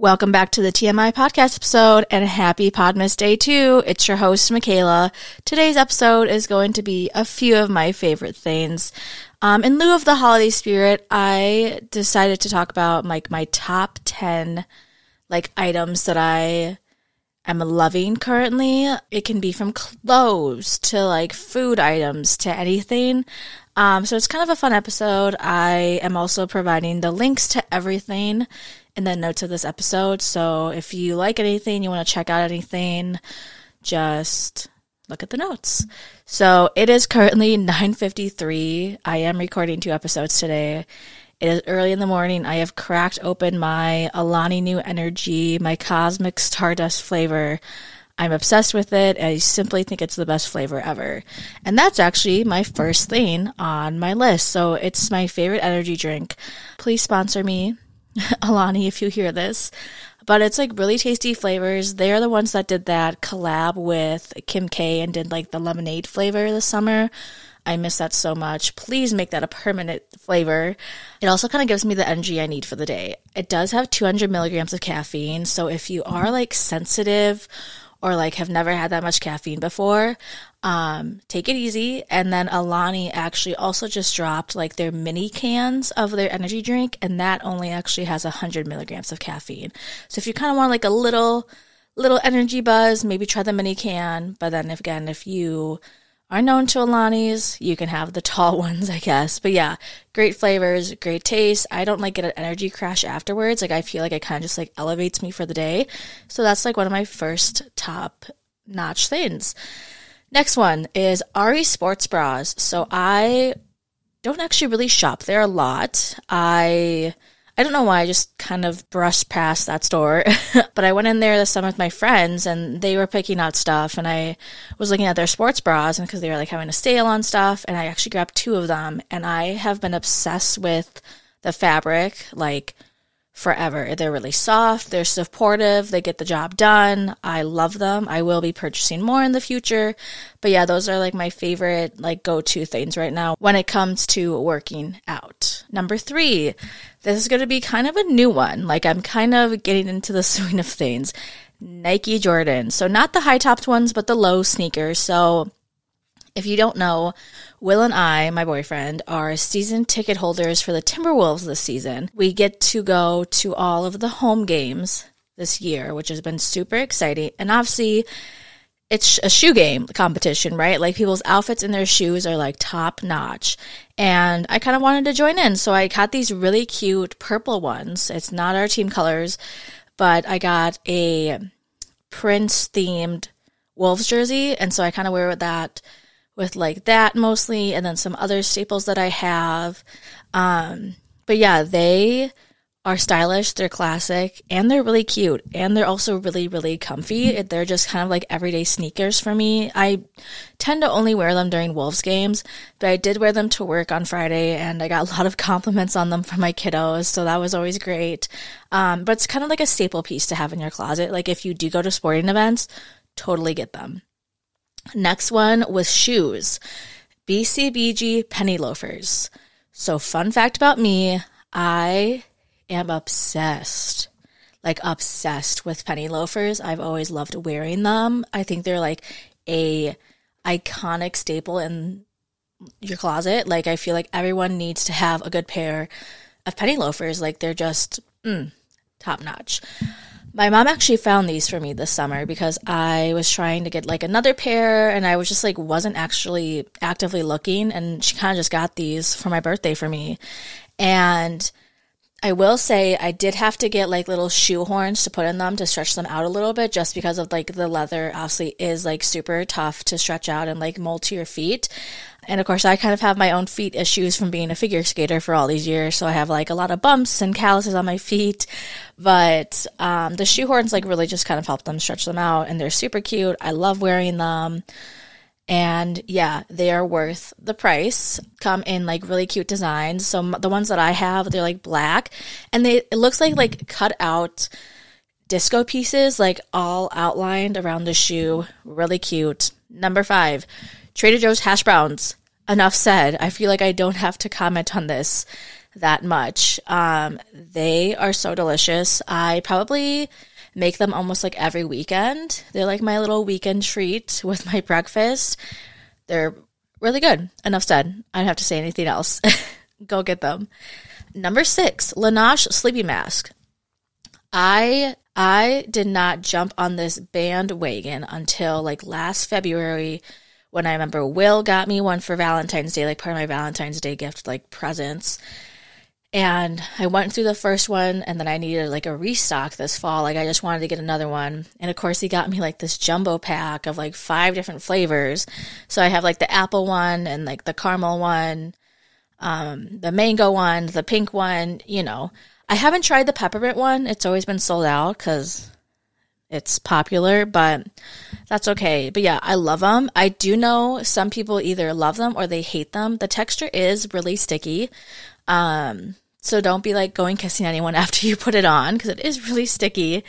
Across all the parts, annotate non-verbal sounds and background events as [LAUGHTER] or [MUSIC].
Welcome back to the TMI podcast episode and happy Podmas Day 2. It's your host, Michaela. Today's episode is going to be a few of my favorite things. Um, in lieu of the holiday spirit, I decided to talk about like my top 10 like items that I am loving currently. It can be from clothes to like food items to anything. Um, so it's kind of a fun episode. I am also providing the links to everything in the notes of this episode. So if you like anything, you want to check out anything, just look at the notes. So it is currently 9:53. I am recording two episodes today. It is early in the morning. I have cracked open my Alani Nu Energy, my Cosmic Stardust flavor. I'm obsessed with it. I simply think it's the best flavor ever. And that's actually my first thing on my list. So it's my favorite energy drink. Please sponsor me. [LAUGHS] Alani, if you hear this. But it's like really tasty flavors. They're the ones that did that collab with Kim K and did like the lemonade flavor this summer. I miss that so much. Please make that a permanent flavor. It also kind of gives me the energy I need for the day. It does have 200 milligrams of caffeine. So if you are like sensitive or like have never had that much caffeine before, um, take it easy. And then Alani actually also just dropped like their mini cans of their energy drink, and that only actually has a 100 milligrams of caffeine. So if you kind of want like a little, little energy buzz, maybe try the mini can. But then again, if you are known to Alani's. You can have the [LAUGHS] tall ones, I guess. But yeah, great flavors, great taste. I don't like get an energy crash afterwards. Like I feel like it kind of just like elevates me for the day. So that's like one of my first top notch things. Next one is Aerie Sports Bras. So I don't actually really shop there a lot. I I don't know why I just kind of brushed past that store, [LAUGHS] but I went in there this summer with my friends and they were picking out stuff and I was looking at their sports bras and because they were like having a sale on stuff and I actually grabbed two of them and I have been obsessed with the fabric like forever. They're really soft, they're supportive, they get the job done. I love them. I will be purchasing more in the future. But yeah, those are like my favorite like go-to things right now when it comes to working out. Number 3. This is going to be kind of a new one. Like I'm kind of getting into the [LAUGHS] swing of things. Nike Jordan. So not the high topped ones, but the low sneakers. So if you don't know, Will and I, my boyfriend, are season ticket holders for the Timberwolves this season. We get to go to all of the home games this year, which has been super exciting. And obviously, it's a shoe game competition, right? Like people's outfits and their shoes are like top notch. And I kind of wanted to join in. So I got these really cute purple ones. It's not our team colors, but I got a Prince themed Wolves jersey. And so I kind of wear with that with like that mostly, and then some other staples that I have. Um, but yeah, they are stylish, they're classic, and they're really cute, and they're also really, really comfy. They're just kind of like everyday sneakers for me. I tend to only wear them during Wolves games, but I did wear them to work on Friday, and I got a lot of [LAUGHS] compliments on them from my kiddos, so that was always great. Um, but it's kind of like a staple piece to have in your closet. Like if you do go to sporting events, totally get them. Next one was shoes. BCBG penny loafers. So, fun fact about me, I am obsessed, like obsessed with penny loafers. I've always loved wearing them. I think they're like a iconic staple in your closet. Like I feel like everyone needs to have a good pair of penny loafers. Like they're just mm, top notch. My mom actually found these for me this summer because I was trying to get like another pair and I was just like wasn't actually actively looking and she kind of just got these for my birthday for me. And I will say I did have to get like little shoe horns to put in them to stretch them out a little bit just because of like the leather obviously is like super tough to stretch out and like mold to your feet. And of course, I kind of have my own feet issues from being a figure skater for all these years. So I have like a lot of bumps and calluses on my feet. But um, the shoehorns like really just kind of help them stretch them out. And they're super cute. I love wearing them. And yeah, they are worth the price. Come in like really cute designs. So the ones that I have, they're like black and they, it looks like like cut out disco pieces, like all outlined around the shoe. Really cute. Number five, Trader Joe's hash browns. Enough said. I feel like I don't have to comment on this that much. Um, they are so delicious. I probably make them almost like every weekend. They're like my little weekend treat with my breakfast. They're really good. Enough said. I don't have to say anything else. [LAUGHS] Go get them. Number six, Laneige Sleepy Mask. I I did not jump on this bandwagon until like last February when I remember Will got me one for Valentine's Day, like part of my Valentine's Day gift, like presents. And I went through the first one and then I needed like a restock this fall. Like I just wanted to get another one. And of course he got me like this jumbo pack of like five different flavors. So I have like the apple one and like the caramel one, um, the mango one, the pink one, you know. I haven't tried the peppermint one. It's always been sold out because it's popular, but that's okay. But yeah, I love them. I do know some people either love them or they hate them. The texture is really sticky. Um, so don't be like going kissing anyone [LAUGHS] after you put it on because it is really sticky.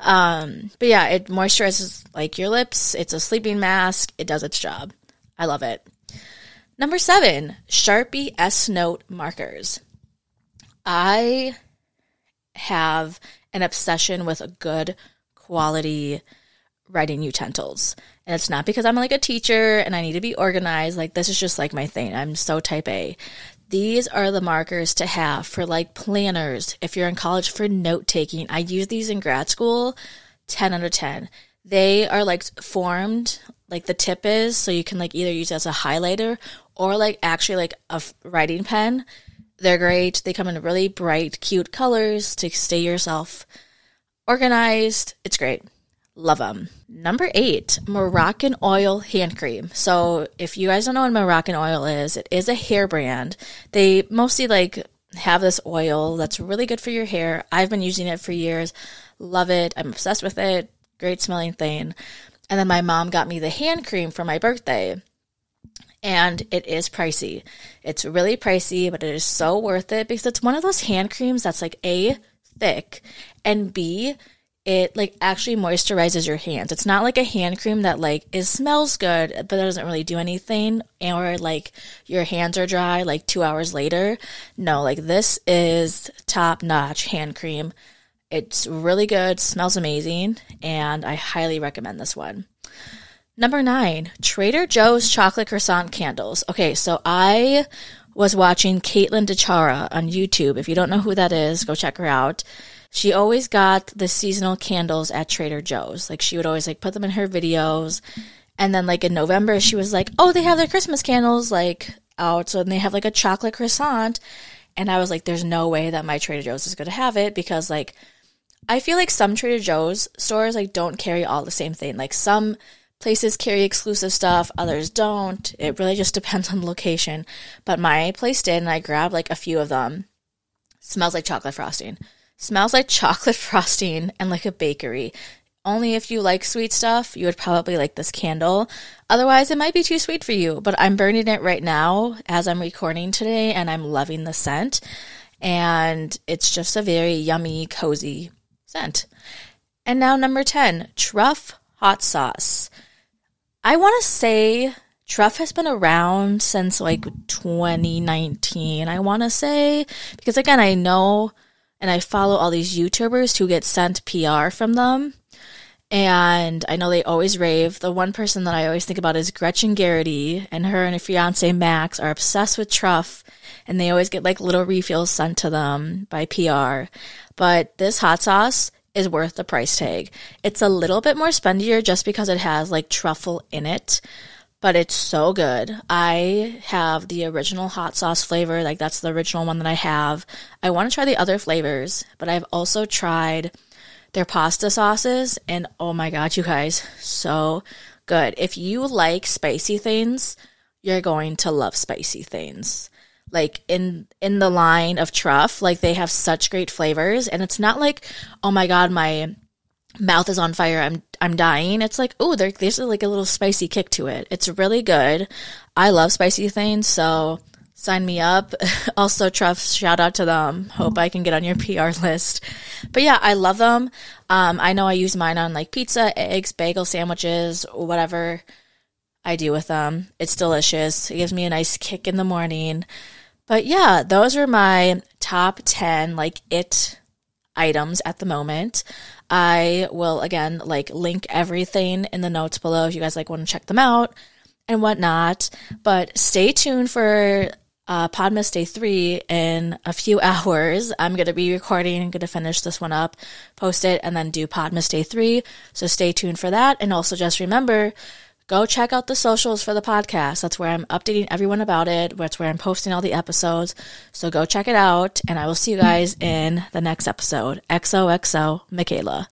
Um, but yeah, it moisturizes like your lips. It's a sleeping mask. It does its job. I love it. Number seven, Sharpie S Note markers. I have an obsession with a good quality writing utensils. And it's not because I'm like a teacher and I need to be organized. Like, this is just like my thing. I'm so type A. These are the markers to have for like planners. If you're in college for note taking, I use these in grad school 10 out of 10. They are like formed like the tip is, so you can like either use as a highlighter or like actually like a writing pen. They're great. They come in really bright, cute colors to stay yourself organized. It's great. Love them. Number eight, Moroccan Oil hand cream. So if you guys don't know what Moroccan Oil is, it is a hair brand. They mostly like have this oil that's really good for your hair. I've been using it for years. Love it. I'm obsessed with it. Great smelling thing. And then my mom got me the hand cream for my birthday. And it is pricey. It's really pricey, but it is so worth it because it's one of those hand creams that's like A, thick, and B, it like actually moisturizes your hands. It's not like a hand cream that like it smells good, but it doesn't really do anything, or like your hands are dry like two hours later. No, like this is top notch hand cream. It's really good, smells amazing, and I highly recommend this one. Number nine, Trader Joe's chocolate croissant candles. Okay, so I was watching Caitlin DeChara on YouTube. If you don't know who that is, go check her out she always got the seasonal candles at Trader Joe's. Like she would always like put them in her videos. And then like in November she was like, "Oh, they have their Christmas candles like out." So they have like a chocolate croissant. And I was like, "There's no way that my Trader Joe's is going to have it because like I feel like some Trader Joe's stores like don't carry all the same thing. Like some places carry exclusive stuff, others don't. It really just [LAUGHS] depends on the location. But my place did and I grabbed like a few of them. Smells like chocolate frosting. Smells like chocolate [LAUGHS] frosting and like a bakery. Only if you like sweet stuff, you would probably like this candle. Otherwise, it might be too sweet for you, but I'm burning it right now as I'm recording today and I'm loving the scent. And it's just a very yummy, cozy scent. And now, number 10, Truff Hot Sauce. I want to say Truff has been around since like 2019, I want to say. Because again, I know and I follow all these YouTubers who get sent PR from them. And I know they always rave. The one person that I always think about is Gretchen Geraghty, and her and her fiance Max are obsessed with Truff, and they always get like little refills sent to them by PR. But this hot sauce is worth the price tag. It's a little bit more spendier just because it has like truffle in it, but it's so good. I have the original hot sauce flavor, like that's the original one that I have. I want to try the other flavors, but I've also tried their pasta sauces, and oh my god, you guys, so good. If you like spicy things, you're going to love spicy things. Like in in the line of truff, like they have such great flavors, and it's not like, oh my god, my mouth is on fire. I'm I'm dying. It's like, oh, there's like a little spicy kick to it. It's really good. I love spicy things, so sign me up. [LAUGHS] also, Truff, shout out to them. Hope I can get on your [LAUGHS] PR list. But yeah, I love them. Um, I know I use mine on like pizza, eggs, bagel sandwiches, whatever I do with them. It's delicious. It gives me a nice kick in the morning. But yeah, those are my top 10 like it items at the moment. I will again like link everything in the notes below if you guys like want to check them out and whatnot. But stay tuned for uh, Podmas Day 3 in a few [LAUGHS] hours. I'm going to be recording, going to finish this one up, post it, and then do Podmas Day 3. So stay tuned for that. And also just remember, go check out the socials for the podcast. That's where I'm updating everyone about it. That's where I'm posting all the episodes. So go check it out. And I will see you guys in the next episode. XOXO, Michaela.